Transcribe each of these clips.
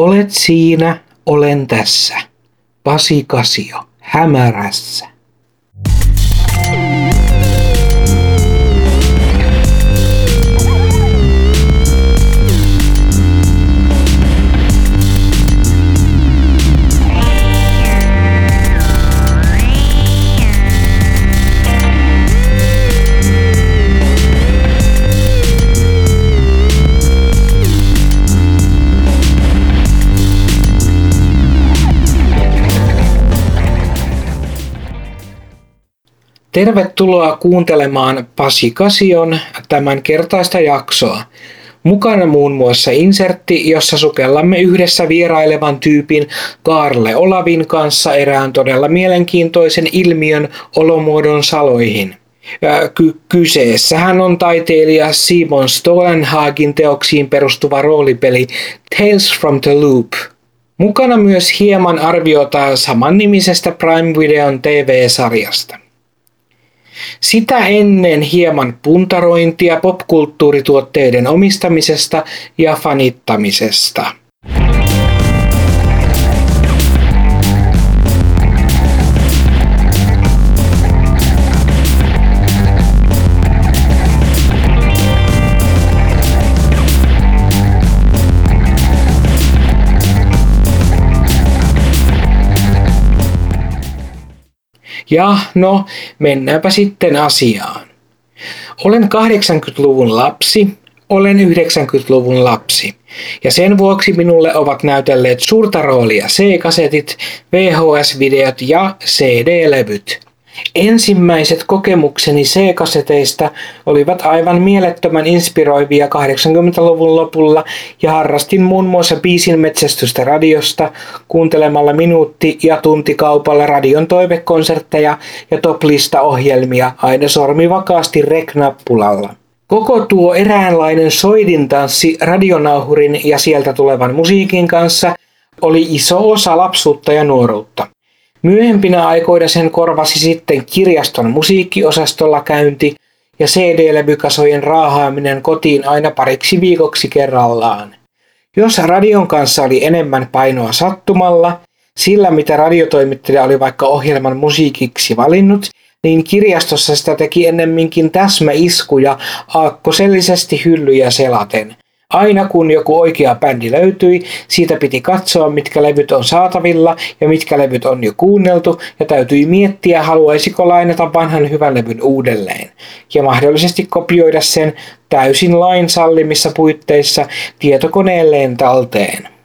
Olet siinä, olen tässä. Pasi Kasio, hämärässä. Tervetuloa kuuntelemaan Pasi Kasion tämän kertaista jaksoa. Mukana muun muassa insertti, jossa sukellamme yhdessä vierailevan tyypin Karle Olavin kanssa erään todella mielenkiintoisen ilmiön olomuodon saloihin. Ky- kyseessähän on taiteilija Simon Stolenhagin teoksiin perustuva roolipeli Tales from the Loop. Mukana myös hieman arviota samannimisestä Prime Videon TV-sarjasta. Sitä ennen hieman puntarointia popkulttuurituotteiden omistamisesta ja fanittamisesta. Ja no, mennäänpä sitten asiaan. Olen 80-luvun lapsi, olen 90-luvun lapsi. Ja sen vuoksi minulle ovat näytelleet suurta roolia C-kasetit, VHS-videot ja CD-levyt. Ensimmäiset kokemukseni C-kaseteista olivat aivan mielettömän inspiroivia 80-luvun lopulla ja harrastin muun muassa biisin metsästystä radiosta kuuntelemalla minuutti- ja tuntikaupalla radion toivekonsertteja ja toplista-ohjelmia aina sormi vakaasti rek-nappulalla. Koko tuo eräänlainen soidintanssi radionauhurin ja sieltä tulevan musiikin kanssa oli iso osa lapsuutta ja nuoruutta. Myöhempinä aikoina sen korvasi sitten kirjaston musiikkiosastolla käynti ja CD-levykasojen raahaaminen kotiin aina pariksi viikoksi kerrallaan. Jos radion kanssa oli enemmän painoa sattumalla, sillä mitä radiotoimittaja oli vaikka ohjelman musiikiksi valinnut, niin kirjastossa sitä teki ennemminkin täsmäiskuja aakkosellisesti hyllyjä selaten – Aina kun joku oikea bändi löytyi, siitä piti katsoa, mitkä levyt on saatavilla ja mitkä levyt on jo kuunneltu, ja täytyi miettiä, haluaisiko lainata vanhan hyvän levyn uudelleen, ja mahdollisesti kopioida sen täysin lain sallimissa puitteissa tietokoneelleen talteen.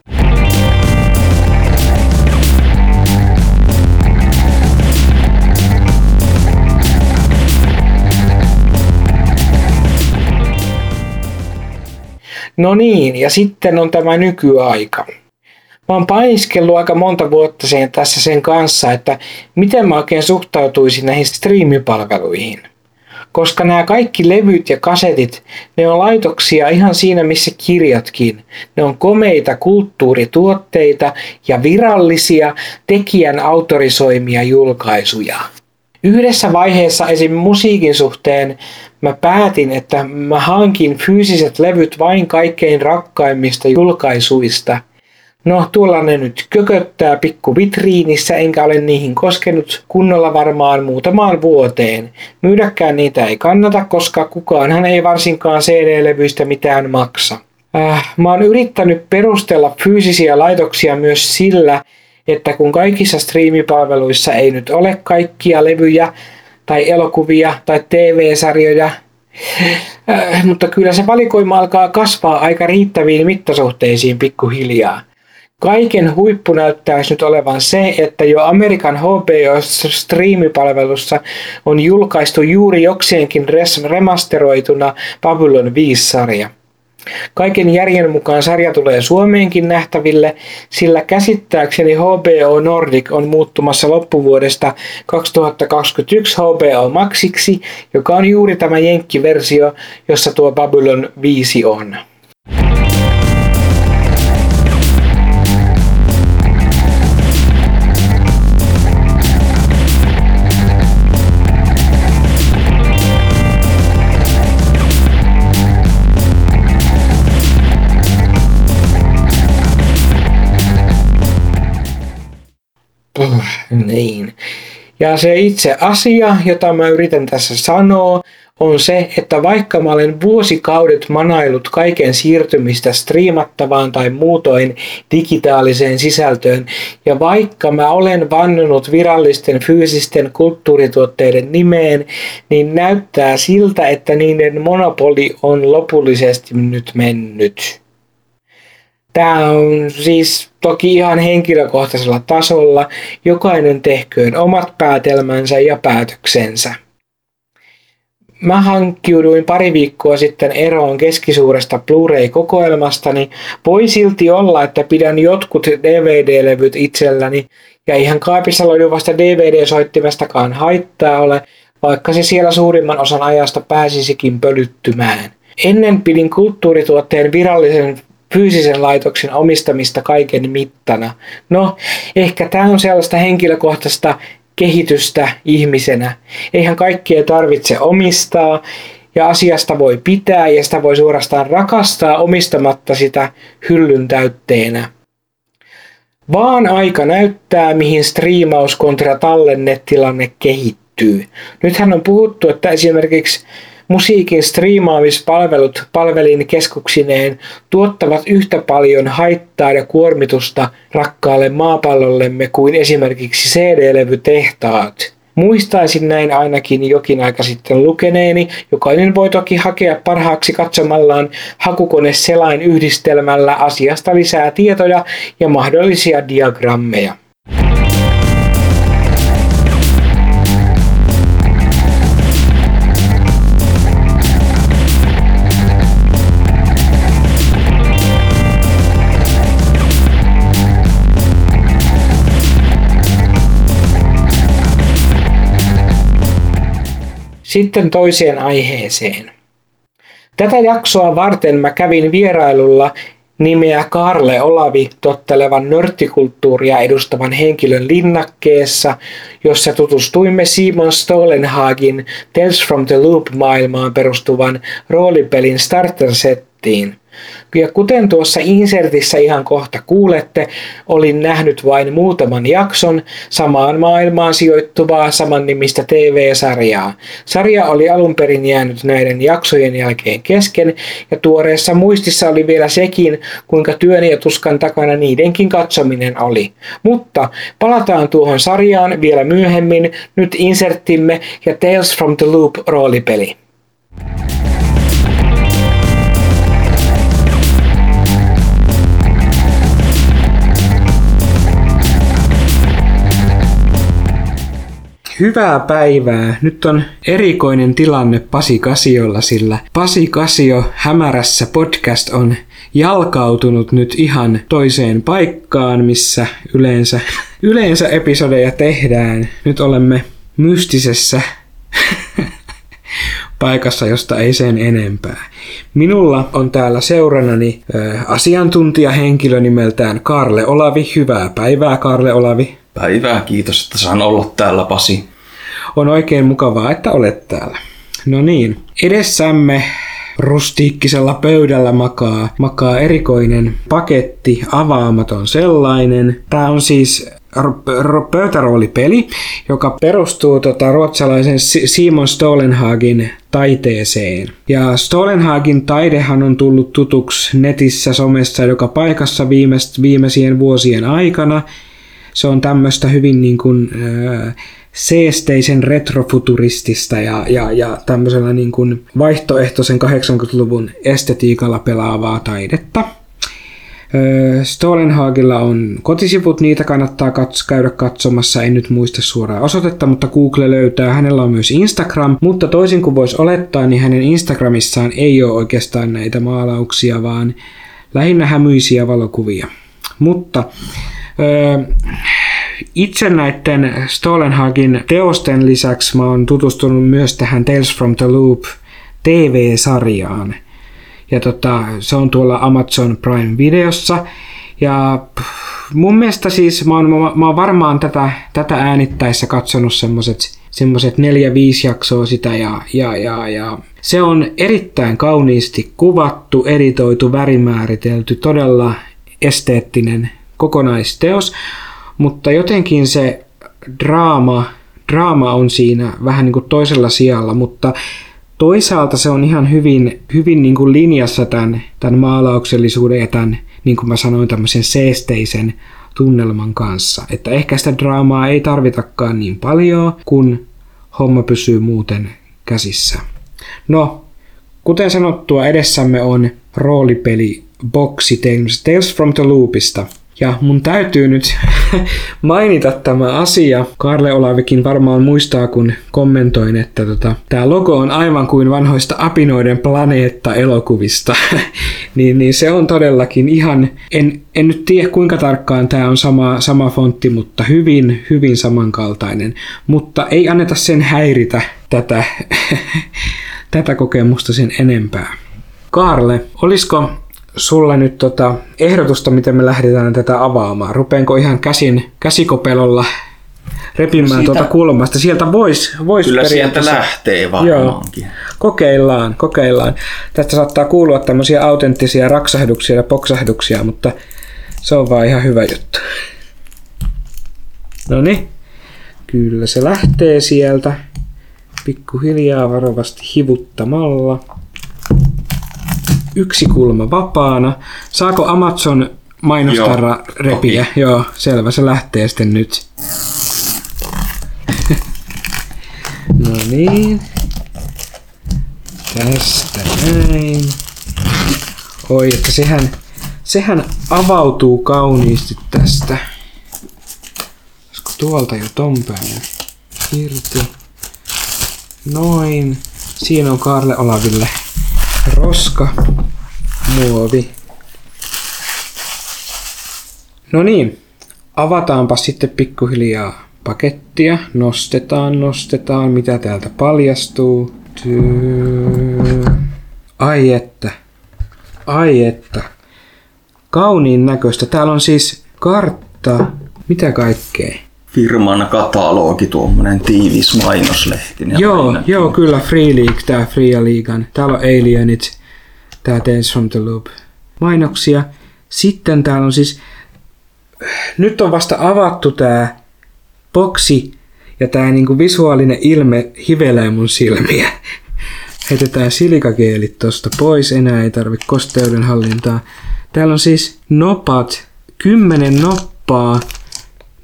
No niin, ja sitten on tämä nykyaika. Mä oon painiskellut aika monta vuotta sen, tässä sen kanssa, että miten mä oikein suhtautuisin näihin striimipalveluihin. Koska nämä kaikki levyt ja kasetit, ne on laitoksia ihan siinä missä kirjatkin. Ne on komeita kulttuurituotteita ja virallisia tekijän autorisoimia julkaisuja. Yhdessä vaiheessa esim. musiikin suhteen mä päätin, että mä hankin fyysiset levyt vain kaikkein rakkaimmista julkaisuista. No, tuolla ne nyt kököttää pikku vitriinissä, enkä ole niihin koskenut kunnolla varmaan muutamaan vuoteen. Myydäkään niitä ei kannata, koska kukaanhan ei varsinkaan CD-levyistä mitään maksa. Äh, mä oon yrittänyt perustella fyysisiä laitoksia myös sillä, että kun kaikissa striimipalveluissa ei nyt ole kaikkia levyjä tai elokuvia tai TV-sarjoja, äh, mutta kyllä se valikoima alkaa kasvaa aika riittäviin mittasuhteisiin pikkuhiljaa. Kaiken huippu näyttäisi nyt olevan se, että jo Amerikan HBO-striimipalvelussa on julkaistu juuri jokseenkin remasteroituna Babylon 5-sarja. Kaiken järjen mukaan sarja tulee Suomeenkin nähtäville, sillä käsittääkseni HBO Nordic on muuttumassa loppuvuodesta 2021 HBO Maxiksi, joka on juuri tämä jenkkiversio, jossa tuo Babylon 5 on. Niin. Ja se itse asia, jota mä yritän tässä sanoa, on se, että vaikka mä olen vuosikaudet manailut kaiken siirtymistä striimattavaan tai muutoin digitaaliseen sisältöön, ja vaikka mä olen vannonut virallisten fyysisten kulttuurituotteiden nimeen, niin näyttää siltä, että niiden monopoli on lopullisesti nyt mennyt. Tämä on siis toki ihan henkilökohtaisella tasolla. Jokainen tehköön omat päätelmänsä ja päätöksensä. Mä hankkiuduin pari viikkoa sitten eroon keskisuuresta Blu-ray-kokoelmastani. Voi silti olla, että pidän jotkut DVD-levyt itselläni, ja ihan kaapissa loiduvasta DVD-soittimestakaan haittaa ole, vaikka se siellä suurimman osan ajasta pääsisikin pölyttymään. Ennen pidin kulttuurituotteen virallisen fyysisen laitoksen omistamista kaiken mittana. No, ehkä tämä on sellaista henkilökohtaista kehitystä ihmisenä. Eihän kaikkea tarvitse omistaa ja asiasta voi pitää ja sitä voi suorastaan rakastaa omistamatta sitä hyllyn täytteenä. Vaan aika näyttää, mihin striimaus kontra tallennetilanne kehittyy. Nythän on puhuttu, että esimerkiksi musiikin striimaamispalvelut palvelin keskuksineen tuottavat yhtä paljon haittaa ja kuormitusta rakkaalle maapallollemme kuin esimerkiksi CD-levytehtaat. Muistaisin näin ainakin jokin aika sitten lukeneeni. Jokainen voi toki hakea parhaaksi katsomallaan hakukone selain yhdistelmällä asiasta lisää tietoja ja mahdollisia diagrammeja. Sitten toiseen aiheeseen. Tätä jaksoa varten mä kävin vierailulla nimeä Karle Olavi tottelevan nörttikulttuuria edustavan henkilön linnakkeessa, jossa tutustuimme Simon Stolenhagin Tales from the Loop-maailmaan perustuvan roolipelin starter-settiin. Ja kuten tuossa insertissä ihan kohta kuulette, olin nähnyt vain muutaman jakson samaan maailmaan sijoittuvaa saman nimistä TV-sarjaa. Sarja oli alun perin jäänyt näiden jaksojen jälkeen kesken ja tuoreessa muistissa oli vielä sekin, kuinka työn ja tuskan takana niidenkin katsominen oli. Mutta palataan tuohon sarjaan vielä myöhemmin, nyt inserttimme ja Tales from the Loop roolipeli. Hyvää päivää. Nyt on erikoinen tilanne Pasi Kasiolla, sillä Pasi Kasio hämärässä podcast on jalkautunut nyt ihan toiseen paikkaan, missä yleensä, yleensä episodeja tehdään. Nyt olemme mystisessä paikassa, josta ei sen enempää. Minulla on täällä seurannani äh, asiantuntijahenkilö nimeltään Karle Olavi. Hyvää päivää, Karle Olavi. Päivää, kiitos, että saan olla täällä, Pasi. On oikein mukavaa, että olet täällä. No niin, edessämme rustiikkisella pöydällä makaa, makaa erikoinen paketti, avaamaton sellainen. Tämä on siis pöytäroolipeli, joka perustuu tota, ruotsalaisen Simon Stolenhagin taiteeseen. Ja Stolenhagin taidehan on tullut tutuksi netissä, somessa, joka paikassa viimeist, viimeisien vuosien aikana. Se on tämmöistä hyvin niin kuin, äh, seesteisen retrofuturistista ja, ja, ja tämmöisellä niin kuin vaihtoehtoisen 80-luvun estetiikalla pelaavaa taidetta. Stolenhagilla on kotisivut, niitä kannattaa kats- käydä katsomassa, en nyt muista suoraa osoitetta, mutta Google löytää. Hänellä on myös Instagram, mutta toisin kuin voisi olettaa, niin hänen Instagramissaan ei ole oikeastaan näitä maalauksia, vaan lähinnä hämyisiä valokuvia. Mutta itse näiden Stolenhagin teosten lisäksi mä oon tutustunut myös tähän Tales from the Loop TV-sarjaan. Ja tota, se on tuolla Amazon Prime-videossa. Ja pff, mun mielestä siis mä oon, mä, mä oon varmaan tätä, tätä äänittäessä katsonut semmoset, semmoset neljä, viisi jaksoa sitä ja, ja, ja, ja se on erittäin kauniisti kuvattu, editoitu, värimääritelty, todella esteettinen kokonaisteos. mutta jotenkin se draama, draama on siinä vähän niin kuin toisella sijalla, mutta toisaalta se on ihan hyvin, hyvin niin kuin linjassa tämän, tämän maalauksellisuuden ja tämän, niin kuin mä sanoin, tämmöisen seesteisen tunnelman kanssa. Että ehkä sitä draamaa ei tarvitakaan niin paljon, kun homma pysyy muuten käsissä. No, kuten sanottua, edessämme on roolipeli boksi Tales, Tales from the Loopista. Ja mun täytyy nyt mainita tämä asia. Karle Olavikin varmaan muistaa, kun kommentoin, että tota, tämä logo on aivan kuin vanhoista Apinoiden planeetta-elokuvista. niin, niin se on todellakin ihan, en, en nyt tiedä kuinka tarkkaan tämä on sama, sama fontti, mutta hyvin, hyvin samankaltainen. Mutta ei anneta sen häiritä tätä, tätä kokemusta sen enempää. Karle, olisiko sulla nyt tota ehdotusta, miten me lähdetään tätä avaamaan? Rupeenko ihan käsin, käsikopelolla repimään siitä, tuota kulmasta? Sieltä voisi vois Kyllä sieltä lähtee varmaankin. Joo, kokeillaan, kokeillaan. Tästä saattaa kuulua tämmöisiä autenttisia raksahduksia ja poksahduksia, mutta se on vaan ihan hyvä juttu. No niin, kyllä se lähtee sieltä pikkuhiljaa varovasti hivuttamalla yksi kulma vapaana. Saako Amazon mainostarra Joo, repiä? Toki. Joo, selvä, se lähtee sitten nyt. no niin. Tästä näin. Oi, että sehän, sehän avautuu kauniisti tästä. Olisiko tuolta jo ton päälle irti? Noin. Siinä on Karle Olaville roska, muovi. No niin, avataanpa sitten pikkuhiljaa pakettia. Nostetaan, nostetaan, mitä täältä paljastuu. Ai että. Ai että. Kauniin näköistä. Täällä on siis kartta. Mitä kaikkea? Firman katalogi, tuommoinen tiivis mainoslehti. Joo, joo, kyllä Free League, tämä Free Leaguean. Täällä on Alienit, tämä Dance from the Loop. Mainoksia. Sitten täällä on siis, nyt on vasta avattu tämä boksi ja tämä niinku visuaalinen ilme hivelee mun silmiä. Heitetään silikageelit tosta pois, enää ei tarvi kosteudenhallintaa. Täällä on siis nopat, kymmenen noppaa.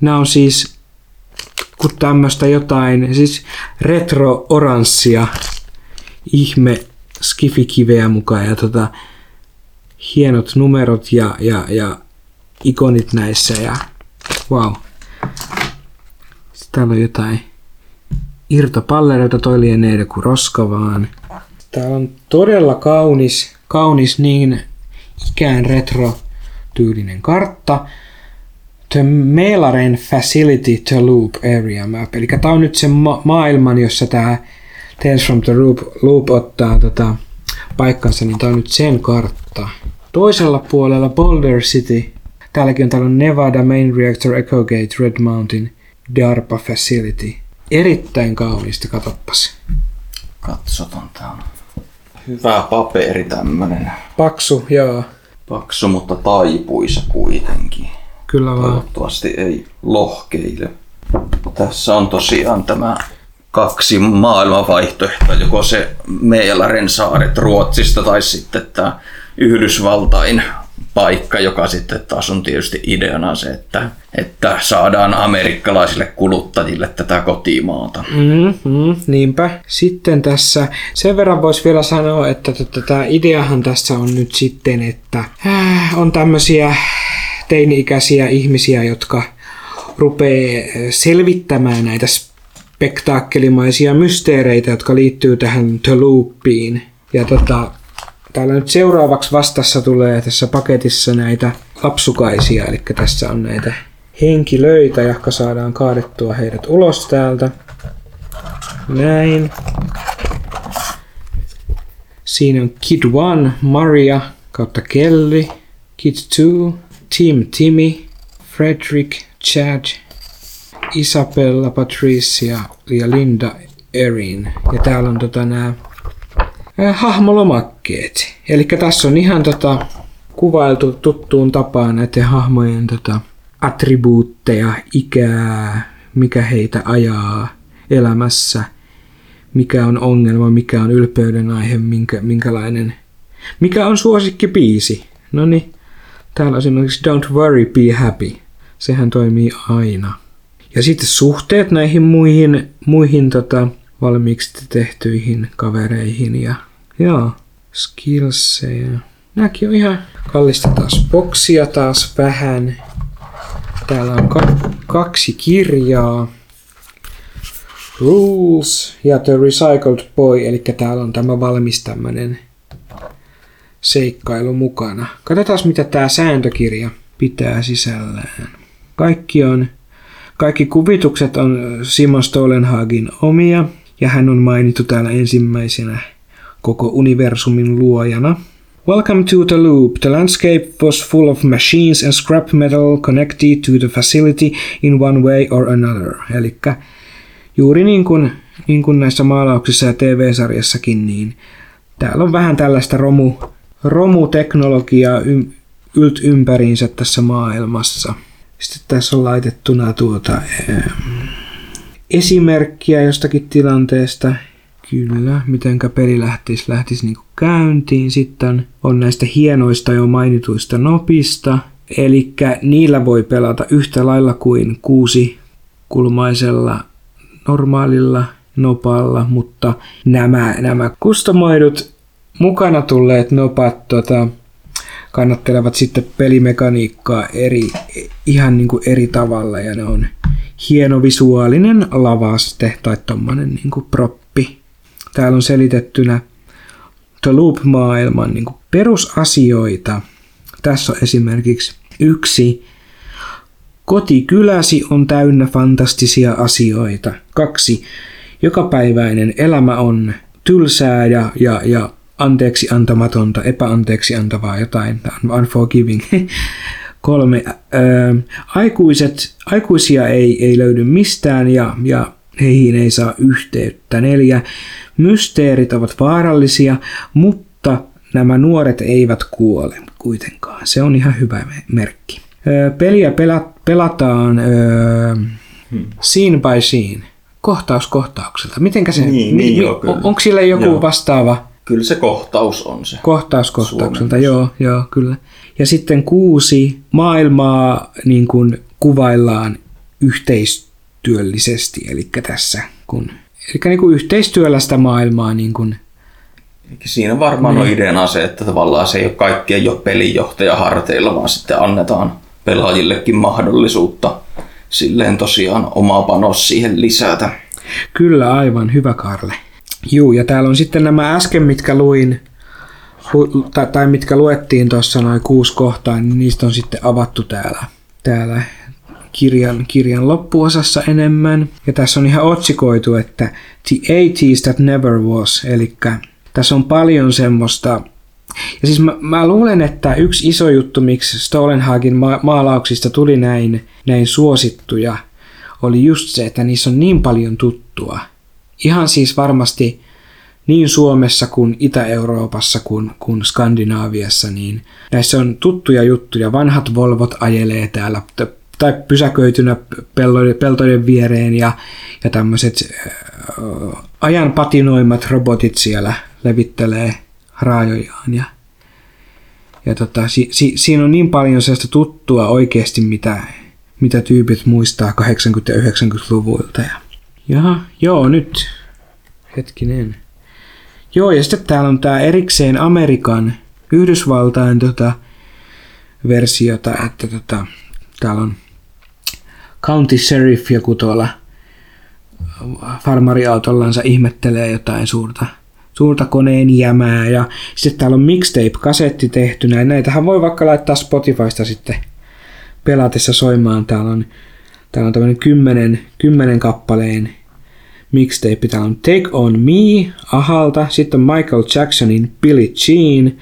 Nämä on siis kuin tämmöistä jotain, siis retro-oranssia ihme skifikiveä mukaan ja tota, hienot numerot ja, ja, ja ikonit näissä ja wow. Täällä on jotain irtopallereita, toi lienee joku roska vaan. Täällä on todella kaunis, kaunis niin ikään retro tyylinen kartta. The Melaren Facility to Loop Area Map. Eli tämä on nyt se ma- maailman, jossa tämä Tales from the Loop, Loop ottaa tota paikkansa, niin tämä on nyt sen kartta. Toisella puolella Boulder City. Täälläkin on tällainen Nevada Main Reactor Echo Gate Red Mountain DARPA Facility. Erittäin kauniisti, katoppas. Katsotaan, tää on hyvä paperi tämmönen. Paksu, joo. Paksu, mutta taipuisa kuitenkin. Kyllä vaan. Toivottavasti ei lohkeile. Tässä on tosiaan tämä kaksi maailmanvaihtoehtoa, joko se Meilaren saaret Ruotsista tai sitten tämä Yhdysvaltain paikka, joka sitten taas on tietysti ideana se, että, että saadaan amerikkalaisille kuluttajille tätä kotimaata. Mm-hmm, niinpä. Sitten tässä sen verran voisi vielä sanoa, että tämä ideahan tässä on nyt sitten, että äh, on tämmöisiä teini-ikäisiä ihmisiä, jotka rupeaa selvittämään näitä spektaakkelimaisia mysteereitä, jotka liittyy tähän The Loopiin. Ja tota, täällä nyt seuraavaksi vastassa tulee tässä paketissa näitä lapsukaisia, eli tässä on näitä henkilöitä, jotka saadaan kaadettua heidät ulos täältä. Näin. Siinä on Kid 1, Maria kautta Kelly, Kid 2, Tim Timmy, Frederick, Chad, Isabella, Patricia ja Linda Erin. Ja täällä on tota nää äh, hahmolomakkeet. Eli tässä on ihan tota, kuvailtu tuttuun tapaan näiden hahmojen tota, attribuutteja, ikää, mikä heitä ajaa elämässä, mikä on ongelma, mikä on ylpeyden aihe, minkä, minkälainen, mikä on suosikkipiisi. No niin, täällä esimerkiksi Don't worry, be happy. Sehän toimii aina. Ja sitten suhteet näihin muihin, muihin tota, valmiiksi tehtyihin kavereihin ja joo, skillseja. Nämäkin on ihan kallista taas. Boksia taas vähän. Täällä on ka- kaksi kirjaa. Rules ja The Recycled Boy, eli täällä on tämä valmis tämmönen seikkailu mukana. Katsotaan mitä tämä sääntökirja pitää sisällään. Kaikki on kaikki kuvitukset on Simon Stolenhagin omia, ja hän on mainittu täällä ensimmäisenä koko universumin luojana. Welcome to the loop. The landscape was full of machines and scrap metal connected to the facility in one way or another. Eli juuri niin kuin, niin kuin näissä maalauksissa ja TV-sarjassakin, niin täällä on vähän tällaista romu, romuteknologiaa ylt ympäriinsä tässä maailmassa. Sitten tässä on laitettuna tuota, esimerkkiä jostakin tilanteesta. Kyllä, mitenkä peli lähtisi, lähtisi niin käyntiin. Sitten on näistä hienoista jo mainituista nopista. Eli niillä voi pelata yhtä lailla kuin kuusi kulmaisella normaalilla nopalla, mutta nämä, nämä kustomoidut mukana tulleet nopat tota, kannattelevat sitten pelimekaniikkaa eri, ihan niin kuin eri tavalla ja ne on hieno visuaalinen lavaste tai tommonen niin kuin proppi. Täällä on selitettynä The Loop-maailman niin kuin perusasioita. Tässä on esimerkiksi yksi. Kotikyläsi on täynnä fantastisia asioita. Kaksi. Jokapäiväinen elämä on tylsää ja, ja, ja anteeksi antamatonta, epäanteeksi antavaa jotain, unforgiving. Kolme, ää, aikuiset, aikuisia ei, ei löydy mistään ja, ja heihin ei saa yhteyttä. Neljä, mysteerit ovat vaarallisia, mutta nämä nuoret eivät kuole kuitenkaan. Se on ihan hyvä merkki. Ää, peliä pela, pelataan ää, hmm. scene by scene, kohtaus kohtaukselta. Mitenkä se, niin, niin, mi, joo, onko sillä joku joo. vastaava Kyllä se kohtaus on se. Kohtaus kohtaukselta, joo, joo, kyllä. Ja sitten kuusi maailmaa niin kuin kuvaillaan yhteistyöllisesti, eli tässä kun Eli niin kuin yhteistyöllä maailmaa niin kuin Siinä varmaan niin. on ideana se, että tavallaan se ei ole kaikkien jo pelinjohtaja harteilla, vaan sitten annetaan pelaajillekin mahdollisuutta silleen tosiaan oma panos siihen lisätä. Kyllä, aivan hyvä Karle. Juu, ja täällä on sitten nämä äsken, mitkä luin, lu, tai, tai mitkä luettiin tuossa noin kuusi kohtaa, niin niistä on sitten avattu täällä, täällä kirjan, kirjan loppuosassa enemmän. Ja tässä on ihan otsikoitu, että The 80s That Never Was, eli tässä on paljon semmoista ja siis mä, mä luulen, että yksi iso juttu, miksi Stolenhagin ma- maalauksista tuli näin, näin suosittuja, oli just se, että niissä on niin paljon tuttua ihan siis varmasti niin Suomessa kuin Itä-Euroopassa kuin, kuin Skandinaaviassa, niin näissä on tuttuja juttuja. Vanhat Volvot ajelee täällä tai pysäköitynä peltojen, viereen ja, ja tämmöiset äh, ajan patinoimat robotit siellä levittelee raajojaan. Ja, ja tota, si, si, siinä on niin paljon sellaista tuttua oikeasti, mitä, mitä tyypit muistaa 80- ja 90-luvulta. Ja Jaha, joo, nyt. Hetkinen. Joo, ja sitten täällä on tää erikseen Amerikan, Yhdysvaltain tota, versiota, että tota, täällä on County Sheriff joku tuolla farmariautollansa ihmettelee jotain suurta, suurta koneen jämää. Ja sitten täällä on mixtape-kasetti tehtynä. Näitähän voi vaikka laittaa Spotifysta sitten pelatessa soimaan. Täällä on, täällä on tämmöinen kymmenen, kymmenen kappaleen mixtape. Täällä on Take On Me Ahalta, sitten Michael Jacksonin Billie Jean,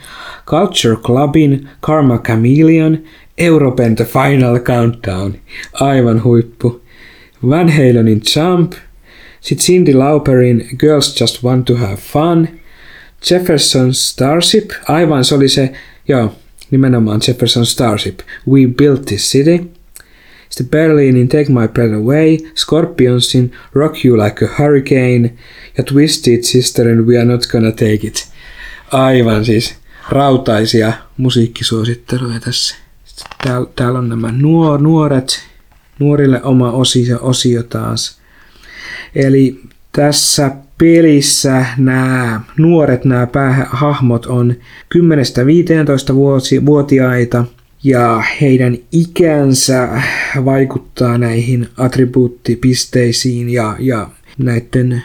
Culture Clubin Karma Chameleon, Europen The Final Countdown, aivan huippu. Van Halenin Jump, sitten Cindy Lauperin Girls Just Want To Have Fun, Jefferson Starship, aivan se oli se, joo, nimenomaan Jefferson Starship, We Built This City, sitten Berlinin Take My Breath Away, Scorpionsin Rock You Like a Hurricane ja Twisted Sisterin We Are Not Gonna Take It. Aivan siis rautaisia musiikkisuositteluja tässä. Täällä, täällä on nämä nuor, nuoret, nuorille oma osio, osio taas. Eli tässä pelissä nämä nuoret, nämä päähahmot on 10-15 vuotiaita ja heidän ikänsä vaikuttaa näihin attribuuttipisteisiin ja, ja näiden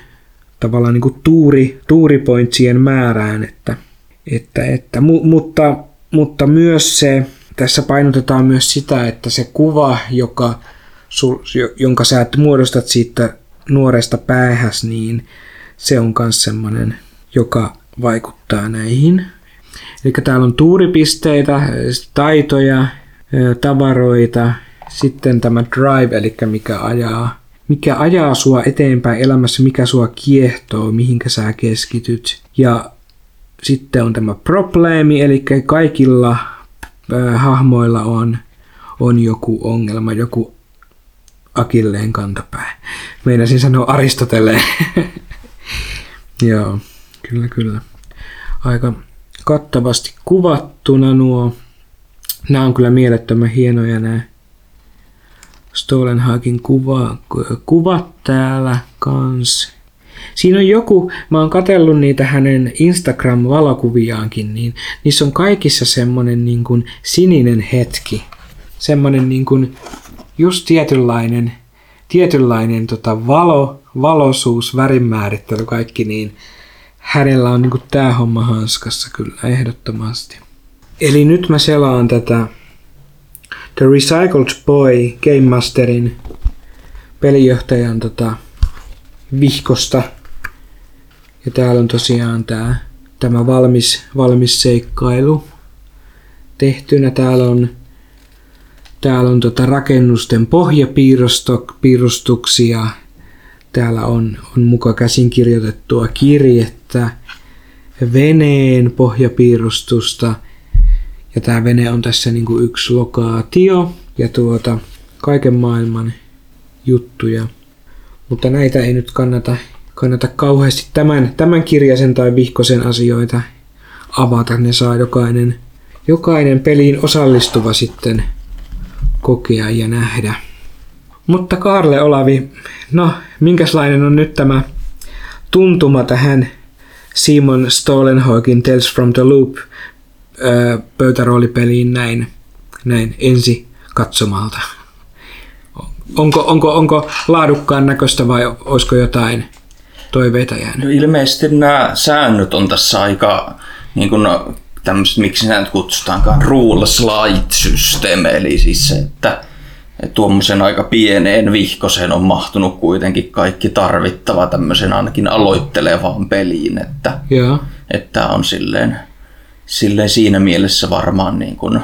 tavallaan niin kuin tuuri, tuuripointsien määrään, että, että, että mu, mutta, mutta myös se, tässä painotetaan myös sitä, että se kuva, joka, jonka sä muodostat siitä nuoresta päähäs, niin se on myös semmoinen, joka vaikuttaa näihin. Eli täällä on tuuripisteitä, taitoja, tavaroita, sitten tämä drive, eli mikä ajaa, mikä ajaa sua eteenpäin elämässä, mikä sua kiehtoo, mihinkä sä keskityt. Ja sitten on tämä probleemi, eli kaikilla hahmoilla on, on joku ongelma, joku akilleen kantapää. Meinasin sanoa Aristoteleen. Joo, kyllä kyllä. Aika kattavasti kuvattuna nuo. Nämä on kyllä mielettömän hienoja nämä Stolenhakin kuva, kuvat täällä kans. Siinä on joku, mä oon katsellut niitä hänen Instagram-valokuviaankin, niin niissä on kaikissa semmonen niin kuin sininen hetki. Semmonen niin kuin just tietynlainen, tietynlainen tota valo, valosuus, värimäärittely, kaikki niin hänellä on niinku tää homma hanskassa kyllä ehdottomasti. Eli nyt mä selaan tätä The Recycled Boy Game Masterin pelijohtajan tota, vihkosta. Ja täällä on tosiaan tää, tämä valmis, valmis seikkailu tehtynä. Täällä on Täällä on tota rakennusten pohjapiirustuksia. Täällä on, on muka käsin kirjoitettua kirjettä, veneen pohjapiirustusta. Ja tämä vene on tässä niinku yksi lokaatio ja tuota, kaiken maailman juttuja. Mutta näitä ei nyt kannata, kannata kauheasti tämän, tämän kirjaisen tai vihkosen asioita avata. Ne saa jokainen, jokainen peliin osallistuva sitten kokea ja nähdä. Mutta Karle Olavi, no minkälainen on nyt tämä tuntuma tähän Simon Stolenhogin Tales from the Loop pöytäroolipeliin näin, näin ensi katsomalta? Onko, onko, onko laadukkaan näköistä vai olisiko jotain toiveita jäänyt? No ilmeisesti nämä säännöt on tässä aika niin kuin tämmöistä, miksi näitä kutsutaankaan, rule slide system, eli siis se, että tuommoisen aika pieneen vihkoseen on mahtunut kuitenkin kaikki tarvittava tämmöisen ainakin aloittelevaan peliin, että, yeah. että on silleen, silleen siinä mielessä varmaan niin kuin,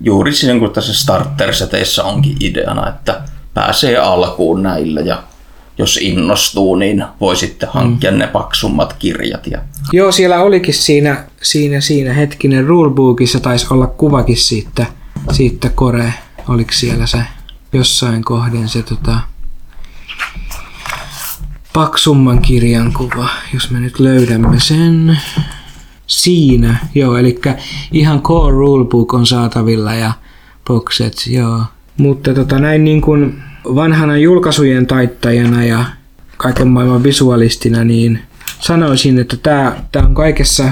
juuri siinä kuin tässä starter onkin ideana, että pääsee alkuun näillä ja jos innostuu, niin voi sitten hankkia mm. ne paksummat kirjat. Ja... Joo, siellä olikin siinä, siinä, siinä hetkinen rulebookissa taisi olla kuvakin siitä, siitä kore. Oliko siellä se jossain kohden se tota, paksumman kirjan kuva, jos me nyt löydämme sen. Siinä, joo, eli ihan core rulebook on saatavilla ja boxet, joo. Mutta tota, näin niin kuin vanhana julkaisujen taittajana ja kaiken maailman visualistina, niin sanoisin, että tämä, tämä on kaikessa,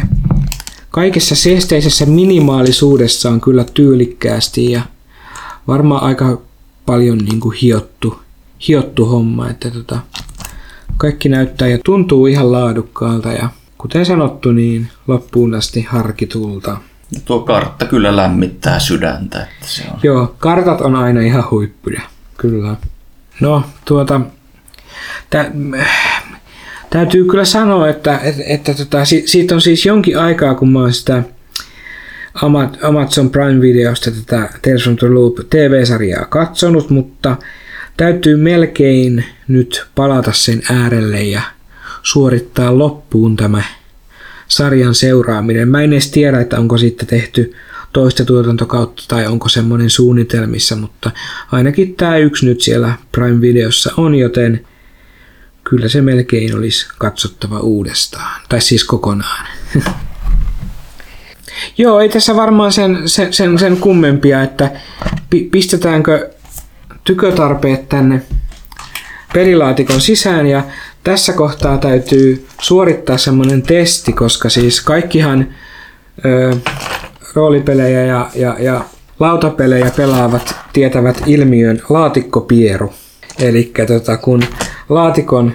kaikessa seesteisessä minimaalisuudessaan kyllä tyylikkäästi ja varmaan aika paljon niin kuin hiottu, hiottu homma, että tota, kaikki näyttää ja tuntuu ihan laadukkaalta ja kuten sanottu, niin loppuun asti harkitulta. Tuo kartta kyllä lämmittää sydäntä. Että se on... Joo, kartat on aina ihan huippuja. Kyllä. No, tuota, tä, täytyy kyllä sanoa, että, että, että tota, siitä on siis jonkin aikaa, kun mä oon sitä Amazon Prime-videosta tätä Tales from the Loop TV-sarjaa katsonut, mutta täytyy melkein nyt palata sen äärelle ja suorittaa loppuun tämä sarjan seuraaminen. Mä en edes tiedä, että onko siitä tehty toista tuotantokautta tai onko semmoinen suunnitelmissa, mutta ainakin tämä yksi nyt siellä Prime-videossa on, joten kyllä se melkein olisi katsottava uudestaan, tai siis kokonaan. Joo, ei tässä varmaan sen, sen, sen, sen kummempia, että pistetäänkö tykötarpeet tänne pelilaatikon sisään ja tässä kohtaa täytyy suorittaa semmoinen testi, koska siis kaikkihan ö, roolipelejä ja, ja, ja lautapelejä pelaavat tietävät ilmiön laatikkopieru. Eli tota, kun laatikon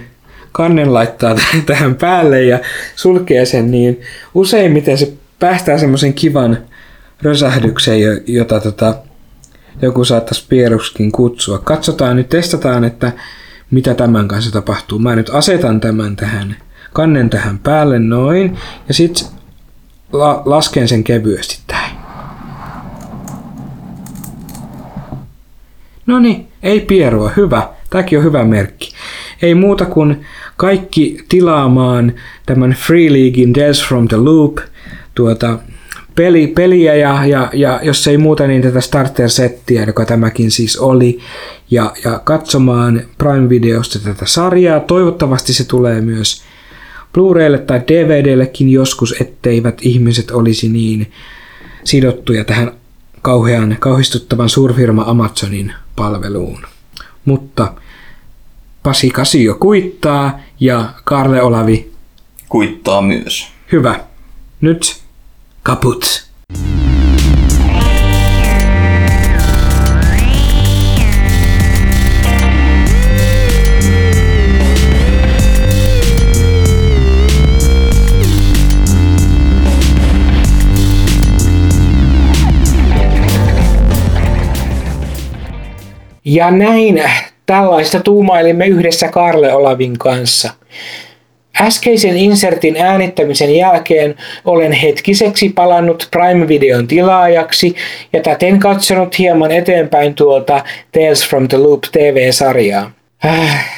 kannen laittaa tähän päälle ja sulkee sen, niin useimmiten se päästään semmoisen kivan rösähdyksen, jota tota, joku saattaisi pieruskin kutsua. Katsotaan nyt, testataan, että mitä tämän kanssa tapahtuu. Mä nyt asetan tämän tähän, kannen tähän päälle noin, ja sitten la- lasken sen kevyesti tähän. No niin, ei pierua, hyvä. Tämäkin on hyvä merkki. Ei muuta kuin kaikki tilaamaan tämän Free Leaguein Death from the Loop tuota, peli, peliä ja, ja, ja, jos ei muuta, niin tätä starter-settiä, joka tämäkin siis oli, ja, ja katsomaan Prime-videosta tätä sarjaa. Toivottavasti se tulee myös Blu-raylle tai DVDllekin joskus, etteivät ihmiset olisi niin sidottuja tähän kauhean, kauhistuttavan suurfirma Amazonin palveluun. Mutta Pasi Kasio kuittaa ja Karle Olavi kuittaa myös. Hyvä. Nyt kaput. Ja näin tällaista tuumailimme yhdessä Karle Olavin kanssa. Äskeisen insertin äänittämisen jälkeen olen hetkiseksi palannut Prime-videon tilaajaksi ja täten katsonut hieman eteenpäin tuolta Tales from the Loop TV-sarjaa. Äh,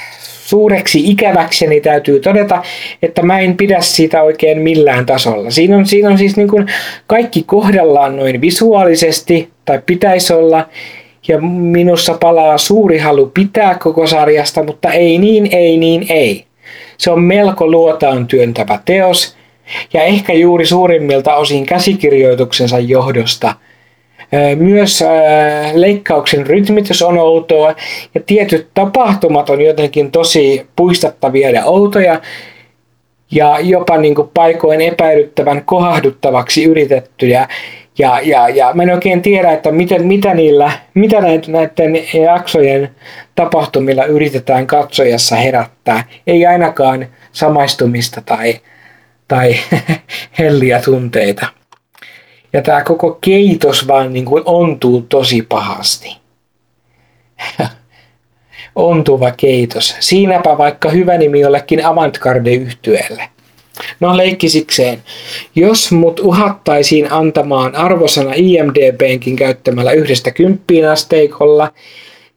suureksi ikäväkseni täytyy todeta, että mä en pidä siitä oikein millään tasolla. Siinä on, siinä on siis niin kuin kaikki kohdallaan noin visuaalisesti, tai pitäisi olla, ja minussa palaa suuri halu pitää koko sarjasta, mutta ei niin, ei niin, ei. Se on melko luotaan työntävä teos, ja ehkä juuri suurimmilta osin käsikirjoituksensa johdosta. Myös leikkauksen rytmitys on outoa, ja tietyt tapahtumat on jotenkin tosi puistattavia ja outoja, ja jopa niin kuin paikoin epäilyttävän kohahduttavaksi yritettyjä. Ja, ja, ja mä en oikein tiedä, että miten, mitä, niillä, mitä näiden jaksojen tapahtumilla yritetään katsojassa herättää. Ei ainakaan samaistumista tai, tai helliä tunteita. Ja tämä koko keitos vaan niin kuin ontuu tosi pahasti. Ontuva keitos. Siinäpä vaikka hyvä nimi jollekin avantgarde-yhtyeelle. No leikkisikseen. Jos mut uhattaisiin antamaan arvosana IMDBnkin käyttämällä yhdestä kymppiin asteikolla,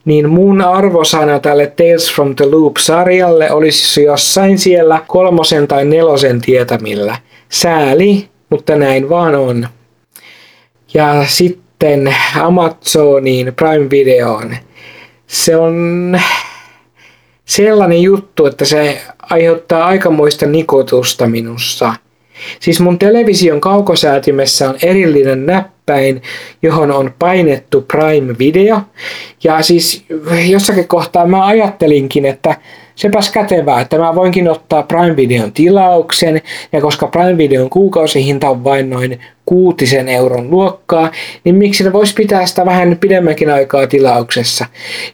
niin mun arvosana tälle Tales from the Loop-sarjalle olisi jossain siellä kolmosen tai nelosen tietämillä. Sääli, mutta näin vaan on. Ja sitten Amazoniin Prime Videoon. Se on sellainen juttu, että se aiheuttaa aikamoista nikotusta minussa. Siis mun television kaukosäätimessä on erillinen näppäin, johon on painettu Prime Video. Ja siis jossakin kohtaa mä ajattelinkin, että sepäs kätevää, että mä voinkin ottaa Prime Videon tilauksen, ja koska Prime Videon kuukausihinta on vain noin kuutisen euron luokkaa, niin miksi ne voisi pitää sitä vähän pidemmänkin aikaa tilauksessa.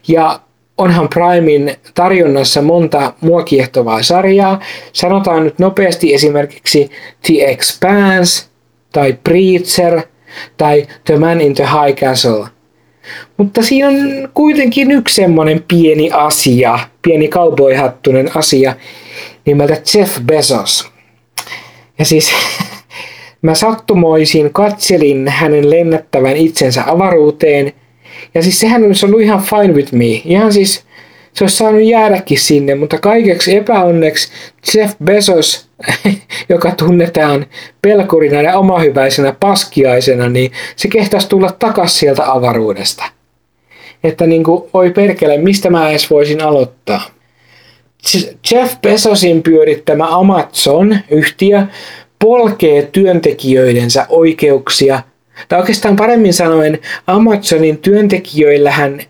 Ja onhan Primein tarjonnassa monta mua kiehtovaa sarjaa. Sanotaan nyt nopeasti esimerkiksi The Expanse tai Preacher tai The Man in the High Castle. Mutta siinä on kuitenkin yksi semmonen pieni asia, pieni cowboyhattunen asia nimeltä Jeff Bezos. Ja siis mä sattumoisin katselin hänen lennättävän itsensä avaruuteen – ja siis sehän olisi ollut ihan fine with me. Ihan siis Se olisi saanut jäädäkin sinne, mutta kaikeksi epäonneksi Jeff Bezos, joka tunnetaan pelkurina ja omahyväisenä paskiaisena, niin se kehtasi tulla takas sieltä avaruudesta. Että niin kuin, oi perkele, mistä mä edes voisin aloittaa. Jeff Bezosin pyörittämä Amazon-yhtiö polkee työntekijöidensä oikeuksia, tai oikeastaan paremmin sanoen Amazonin työntekijöillähän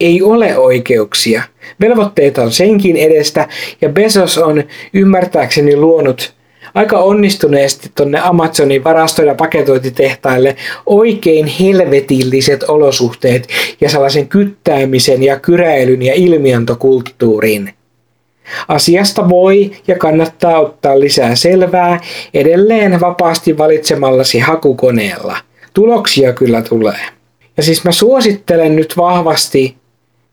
ei ole oikeuksia. Velvoitteita on senkin edestä ja Bezos on ymmärtääkseni luonut aika onnistuneesti tonne Amazonin varasto- ja paketointitehtaille oikein helvetilliset olosuhteet ja sellaisen kyttäämisen ja kyräilyn ja ilmiantokulttuurin. Asiasta voi ja kannattaa ottaa lisää selvää edelleen vapaasti valitsemallasi hakukoneella. Tuloksia kyllä tulee. Ja siis mä suosittelen nyt vahvasti,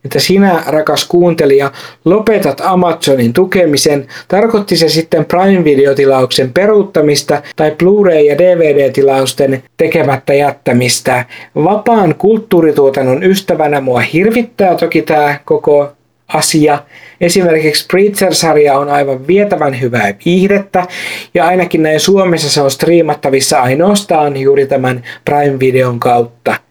että sinä, rakas kuuntelija, lopetat Amazonin tukemisen, tarkoitti se sitten Prime-videotilauksen peruuttamista tai Blu-ray- ja DVD-tilausten tekemättä jättämistä. Vapaan kulttuurituotannon ystävänä mua hirvittää toki tämä koko asia. Esimerkiksi Preacher-sarja on aivan vietävän hyvää viihdettä ja ainakin näin Suomessa se on striimattavissa ainoastaan juuri tämän Prime-videon kautta –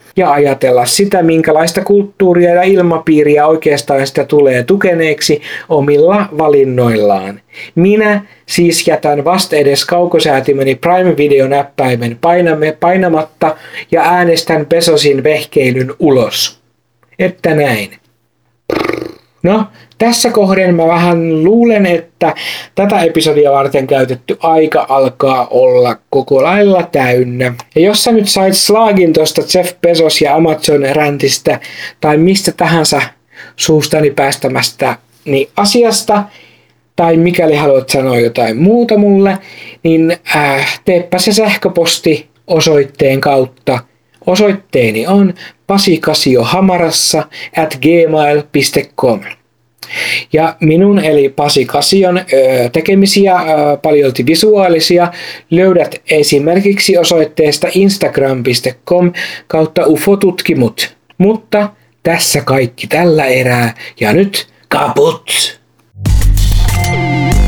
ja ajatella sitä, minkälaista kulttuuria ja ilmapiiriä oikeastaan sitä tulee tukeneeksi omilla valinnoillaan. Minä siis jätän vasta edes kaukosäätimeni Prime Video näppäimen painamme, painamatta ja äänestän Pesosin vehkeilyn ulos. Että näin. No, tässä kohden mä vähän luulen, että tätä episodia varten käytetty aika alkaa olla koko lailla täynnä. Ja jos sä nyt sait slagin tosta Jeff Bezos ja Amazon räntistä tai mistä tahansa suustani päästämästä niin asiasta, tai mikäli haluat sanoa jotain muuta mulle, niin äh, teepä se sähköposti osoitteen kautta. Osoitteeni on pasikasiohamarassa at gmail.com. Ja minun eli Pasi Kasion tekemisiä, paljolti visuaalisia, löydät esimerkiksi osoitteesta instagram.com kautta ufotutkimut. Mutta tässä kaikki tällä erää ja nyt kaput! thank you